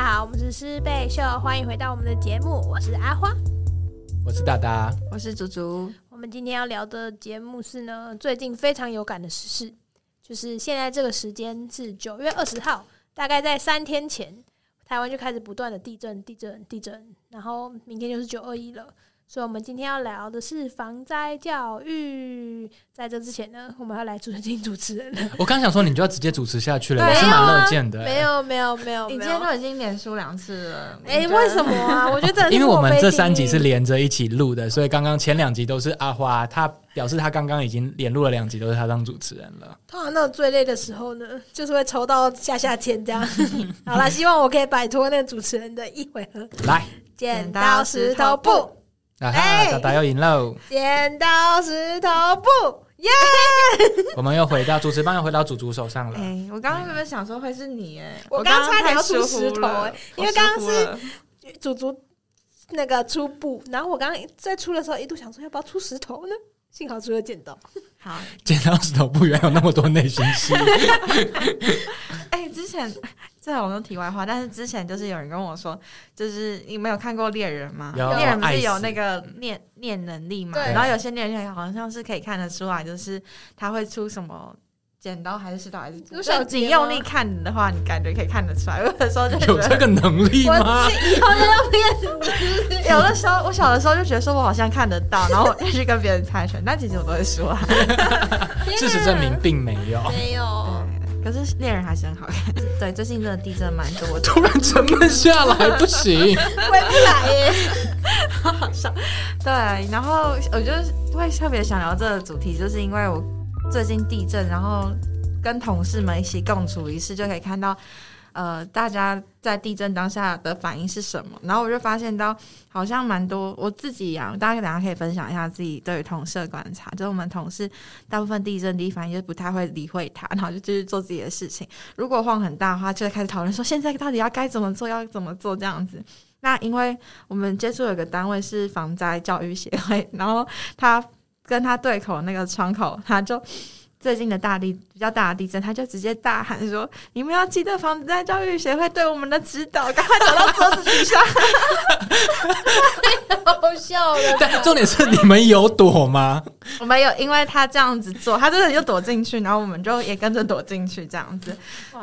家好，我们是师贝秀，欢迎回到我们的节目，我是阿花，我是大大，我是竹竹。我们今天要聊的节目是呢，最近非常有感的时事，就是现在这个时间是九月二十号，大概在三天前，台湾就开始不断的地震、地震、地震，然后明天就是九二一了。所以，我们今天要聊的是防灾教育。在这之前呢，我们要来尊敬主持人了。我刚想说，你就要直接主持下去了，我是蛮乐见的。没有，没有，没有，你今天都已经连输两次了。哎，为什么啊？我觉得，因为我们这三集是连着一起录的，所以刚刚前两集都是阿花，他表示他刚刚已经连录了两集，都是他当主持人了。通常那种最累的时候呢，就是会抽到下下签这样。好了，希望我可以摆脱那个主持人的一回合。来，剪刀石头布。哎，大大要赢喽！剪刀石头布，耶！我们又回到主持棒，又回到主主手上了。哎，我刚刚原本想说会是你，哎，我刚刚差点要出石头，哎，因为刚刚是主主那个出布，然后我刚刚在出的时候一度想说要不要出石头呢？幸好出了剪刀。好，剪刀石头布，原来有那么多内心戏。哎，之前。这好像题外话，但是之前就是有人跟我说，就是你没有看过猎人吗？猎人不是有那个念念能力嘛？然后有些猎人好像是可以看得出来，就是他会出什么剪刀还是石头还是？如果仅用力看的话，你感觉可以看得出来。有的时候就有这个能力吗？以后就要练。有的时候我小的时候就觉得说我好像看得到，然后我去跟别人猜拳，但其实我都会输啊。事实证明并没有，没有。可是猎人还是很好看，对，最近真的地震蛮多，突然沉闷下来不行，回不来耶，好笑。对，然后我就会特别想聊这个主题，就是因为我最近地震，然后跟同事们一起共处一室，就可以看到。呃，大家在地震当下的反应是什么？然后我就发现到，好像蛮多我自己呀，大家等下可以分享一下自己对于同事的观察。就是我们同事大部分地震第一反应就是不太会理会他，然后就继续做自己的事情。如果晃很大的话，就会开始讨论说现在到底要该怎么做，要怎么做这样子。那因为我们接触有个单位是防灾教育协会，然后他跟他对口那个窗口，他就。最近的大地比较大的地震，他就直接大喊说：“你们要记得防灾教育协会对我们的指导，赶快走到桌子底下。”太好笑了。但重点是你们有躲吗？我们有，因为他这样子做，他真的就躲进去，然后我们就也跟着躲进去这样子。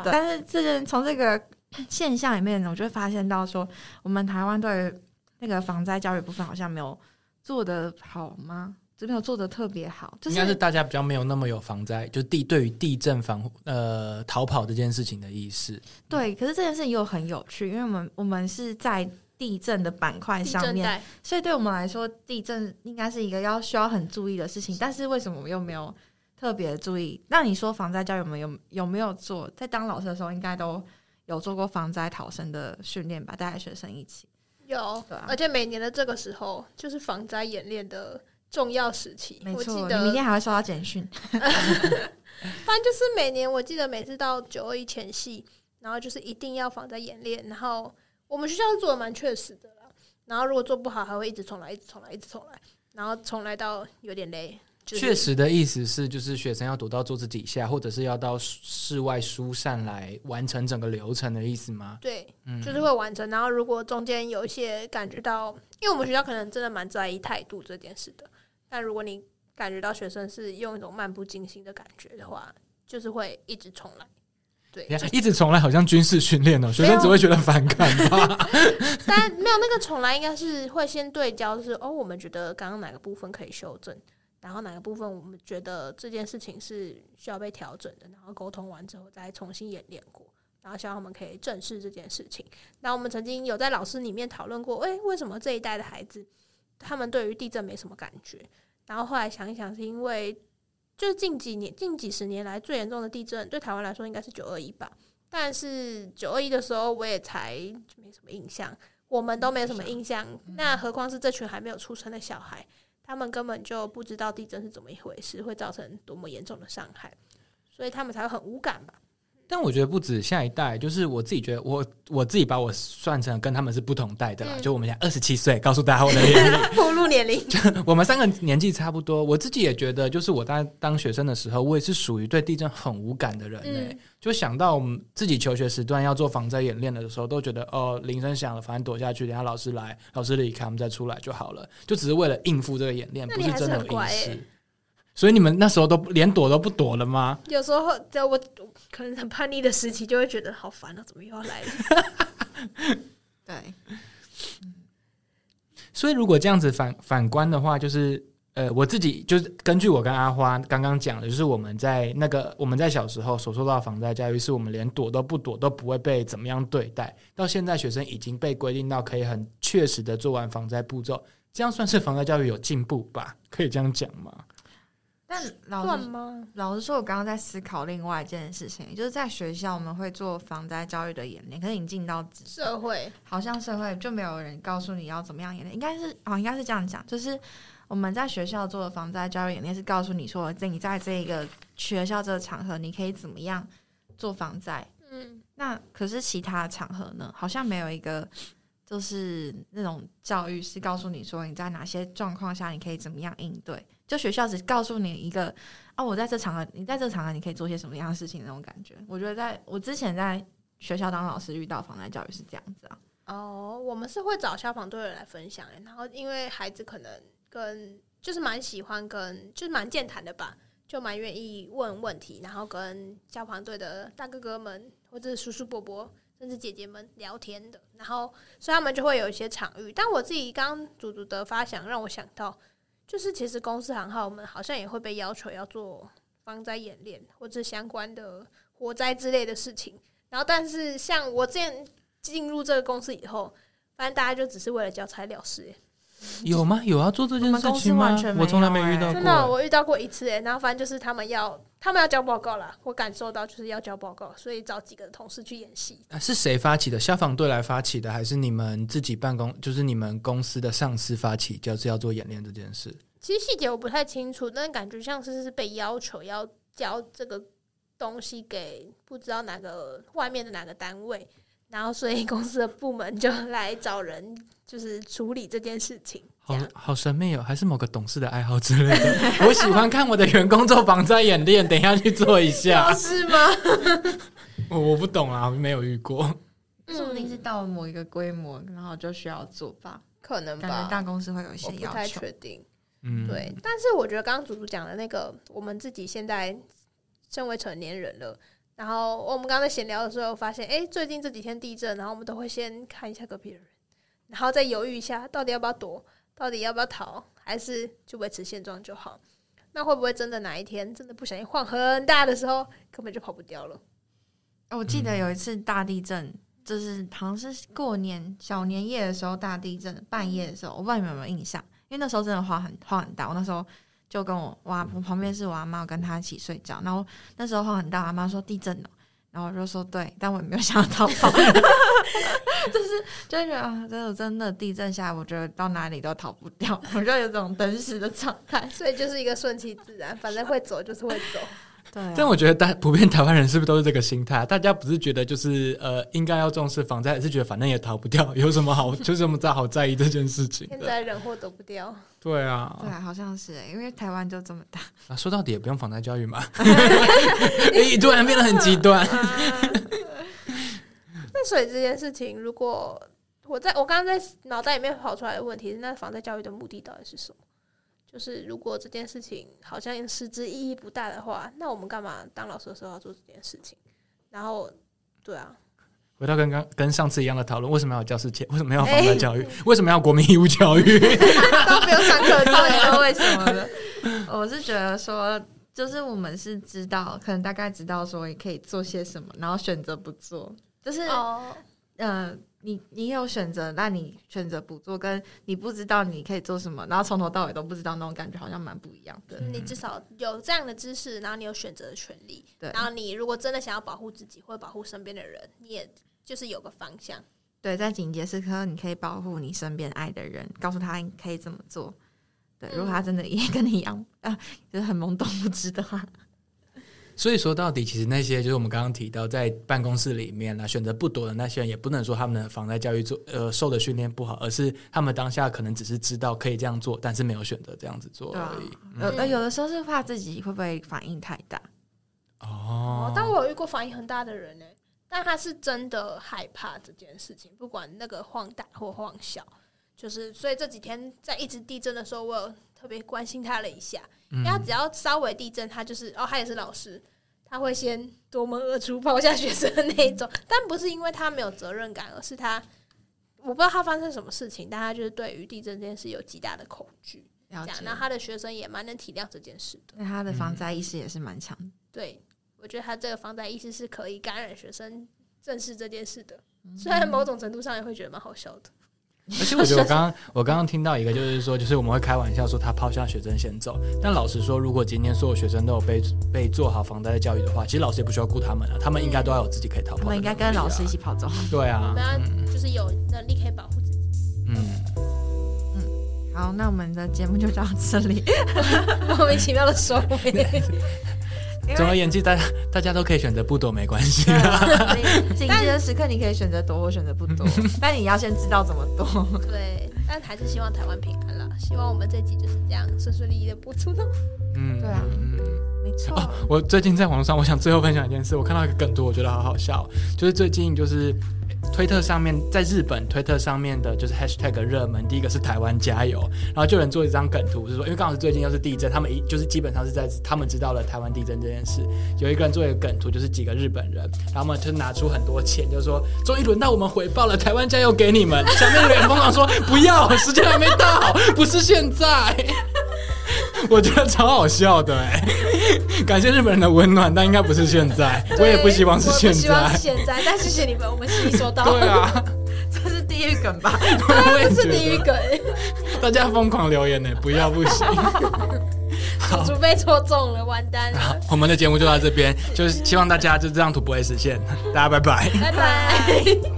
但是这件从这个现象里面，我就会发现到说，我们台湾对那个防灾教育部分好像没有做的好吗？这边有做的特别好，应该是大家比较没有那么有防灾，就地对于地震防呃逃跑这件事情的意识。对，可是这件事情又很有趣，因为我们我们是在地震的板块上面，所以对我们来说，地震应该是一个要需要很注意的事情。但是为什么我们又没有特别注意？那你说防灾教育我们有有没有做？在当老师的时候，应该都有做过防灾逃生的训练吧？带学生一起有，而且每年的这个时候就是防灾演练的。重要时期，没错，你明天还会收到简讯。反正就是每年，我记得每次到九二一前夕，然后就是一定要防在演练。然后我们学校是做的蛮确实的啦。然后如果做不好，还会一直重来，一直重来，一直重来，然后重来到有点累。确实的意思是，就是学生要躲到桌子底下，或者是要到室外疏散来完成整个流程的意思吗？对，就是会完成。然后如果中间有一些感觉到，因为我们学校可能真的蛮在意态度这件事的。但如果你感觉到学生是用一种漫不经心的感觉的话，就是会一直重来。对，一直重来好像军事训练哦，学生只会觉得反感吧？但没有那个重来，应该是会先对焦，是哦，我们觉得刚刚哪个部分可以修正，然后哪个部分我们觉得这件事情是需要被调整的，然后沟通完之后再重新演练过，然后希望他们可以正视这件事情。那我们曾经有在老师里面讨论过，哎，为什么这一代的孩子？他们对于地震没什么感觉，然后后来想一想，是因为就是近几年、近几十年来最严重的地震，对台湾来说应该是九二一吧。但是九二一的时候，我也才没什么印象，我们都没有什么印象。那何况是这群还没有出生的小孩，他们根本就不知道地震是怎么一回事，会造成多么严重的伤害，所以他们才会很无感吧。但我觉得不止下一代，就是我自己觉得我我自己把我算成跟他们是不同代的啦。嗯就我们俩二十七岁，告诉大家我的年龄，暴露年龄，我们三个年纪差不多。我自己也觉得，就是我在当学生的时候，我也是属于对地震很无感的人就想到我们自己求学时段要做防灾演练的时候，都觉得哦，铃声响了，反正躲下去，等下老师来，老师离开，我们再出来就好了。就只是为了应付这个演练，不是不真的有很乖意识欸。所以你们那时候都连躲都不躲了吗？有时候在我可能很叛逆的时期，就会觉得好烦啊，怎么又要来了？对，所以如果这样子反反观的话，就是呃，我自己就是根据我跟阿花刚刚讲的，就是我们在那个我们在小时候所受到的防灾教育，是我们连躲都不躲都不会被怎么样对待。到现在学生已经被规定到可以很确实的做完防灾步骤，这样算是防灾教育有进步吧？可以这样讲吗？但老实吗？老实说，我刚刚在思考另外一件事情，就是在学校我们会做防灾教育的演练，可是你进到社会好像社会就没有人告诉你要怎么样演练，应该是哦，应该是这样讲，就是我们在学校做的防灾教育演练是告诉你说，在你在这一个学校这个场合，你可以怎么样做防灾。嗯，那可是其他场合呢，好像没有一个就是那种教育是告诉你说你在哪些状况下你可以怎么样应对。就学校只告诉你一个啊，我在这场合，你在这场合你可以做些什么样的事情那种感觉。我觉得在我之前在学校当老师遇到防灾教育是这样子啊。哦，我们是会找消防队的来分享，然后因为孩子可能跟就是蛮喜欢跟就是蛮健谈的吧，就蛮愿意问问题，然后跟消防队的大哥哥们或者叔叔伯伯甚至姐姐们聊天的，然后所以他们就会有一些场域。但我自己刚刚祖祖的发想让我想到，就是其实公司行号我们好像也会被要求要做防灾演练或者相关的火灾之类的事情。然后，但是像我之前进入这个公司以后，反正大家就只是为了交差了事、有吗？有要做这件事情吗完全？我从来没遇到过。真的，我遇到过一次哎，然后反正就是他们要他们要交报告啦，我感受到就是要交报告，所以找几个同事去演戏。啊是谁发起的？消防队来发起的，还是你们自己办公？就是你们公司的上司发起，就是要做演练这件事？其实细节我不太清楚，但感觉像是是被要求要交这个东西给不知道哪个外面的哪个单位，然后所以公司的部门就来找人，就是处理这件事情。好好神秘哦，还是某个董事的爱好之类的。我喜欢看我的员工做防灾演练，等一下去做一下。是吗？我我不懂啊，没有遇过。说不定是到某一个规模，然后就需要做吧。可能感觉大公司会有一我些不太要求。确定。嗯，对，但是我觉得刚刚祖祖讲的那个，我们自己现在身为成年人了，然后我们刚刚在闲聊的时候发现，哎、最近这几天地震，然后我们都会先看一下隔壁的人，然后再犹豫一下，到底要不要躲，到底要不要逃，还是就维持现状就好。那会不会真的哪一天真的不小心晃很大的时候，根本就跑不掉了？我记得有一次大地震，就是好像是过年小年夜的时候大地震，半夜的时候，我不知道你们有没有印象，因为那时候真的晃很晃很大。我那时候就跟我我我旁边是我阿妈，我跟她一起睡觉，然后那时候晃很大，我阿妈说地震了，然后我就说对，但我也没有想要逃跑，就是就会觉得啊，真的真的地震下来，我觉得到哪里都逃不掉，我就有种等死的状态。所以就是一个顺其自然，反正会走就是会走。对啊、但我觉得大普遍台湾人是不是都是这个心态？大家不是觉得就是呃应该要重视防灾，而是觉得反正也逃不掉，有什么好 就是什么在好在意这件事情现的？在人祸躲不掉，对啊，对啊，好像是、因为台湾就这么大。啊，说到底也不用防灾教育嘛，诶 突然变得很极端。那所以这件事情，如果我在我刚刚在脑袋里面跑出来的问题是，那防灾教育的目的到底是什么？就是如果这件事情好像实质意义不大的话，那我们干嘛当老师的时候要做这件事情？然后，对啊，回到刚刚跟上次一样的讨论，为什么要教师节？为什么要有防范 教育？为什么要国民义务教育？都不用上课，到底到是为什么的？我是觉得说，就是我们是知道，可能大概知道说也可以做些什么，然后选择不做，就是哦，呃，你你有选择，那你选择不做，跟你不知道你可以做什么，然后从头到尾都不知道那种感觉，好像蛮不一样的。你至少有这样的知识，然后你有选择的权利，对然后你如果真的想要保护自己或者保护身边的人，你也就是有个方向。对，在紧急时刻，你可以保护你身边爱的人，告诉他你可以怎么做。对，如果他真的也跟你一样啊，就是很懵懂无知的话，所以说到底，其实那些就是我们刚刚提到在办公室里面啊，选择不躲的那些人，也不能说他们的防灾教育做呃受的训练不好，而是他们当下可能只是知道可以这样做，但是没有选择这样子做。而已。有呃有的时候是怕自己会不会反应太大，哦。哦，，但我有遇过反应很大的人呢、但他是真的害怕这件事情，不管那个晃大或晃小，就是所以这几天在一直地震的时候，我有特别关心他了一下，因为他只要稍微地震，他就是哦，他也是老师，他会先夺门而出抛下学生的那一种，但不是因为他没有责任感，而是他我不知道他发生什么事情，但他就是对于地震这件事有极大的恐惧，了解这样，。那他的学生也蛮能体谅这件事的。那他的防灾意识也是蛮强的。对，我觉得他这个防灾意识是可以感染学生正视这件事的，虽然某种程度上也会觉得蛮好笑的。而且我觉得我刚刚我刚刚听到一个，就是说，就是我们会开玩笑说他抛下学生先走，但老实说，如果今天所有学生都有被被做好防灾的教育的话，其实老师也不需要顾他们了，他们应该都要有自己可以逃跑。我们应该跟老师一起跑走。对啊我，们要就是有能力可以保护自己。嗯嗯，好，那我们的节目就到这里。莫名其妙的收尾，因 总而言之，大家大家都可以选择不躲，没关系 紧急的时刻，你可以选择躲或选择不躲，但你要先知道怎么躲。对，但还是希望台湾平安啦。希望我们这集就是这样顺顺利利的播出呢。嗯，对啊嗯。没错，我最近在网络上，我想最后分享一件事，我看到一个梗图，我觉得好好笑，就是最近就是推特上面，在日本推特上面的就是 hashtag 热门，第一个是台湾加油，然后就有人做一张梗图，是说因为刚好是最近又是地震，他们一就是基本上是在他们知道了台湾地震这件事，有一个人做一个梗图，就是几个日本人，然后他们就拿出很多钱，就说终于轮到我们回报了，台湾加油给你们，下面的人疯狂说不要，时间还没到，不是现在。我觉得超好笑的哎、感谢日本人的温暖，但应该不是现在，我也不希望是现在希望在是。现在，但谢谢你们，我们心里收到。对啊，这是地狱梗吧？我也这是觉得地狱梗，大家疯狂留言呢、不要不行。主被戳中了，完蛋好了，，我们的节目就到这边，就是希望大家就这张图不会实现，大家拜拜。拜拜。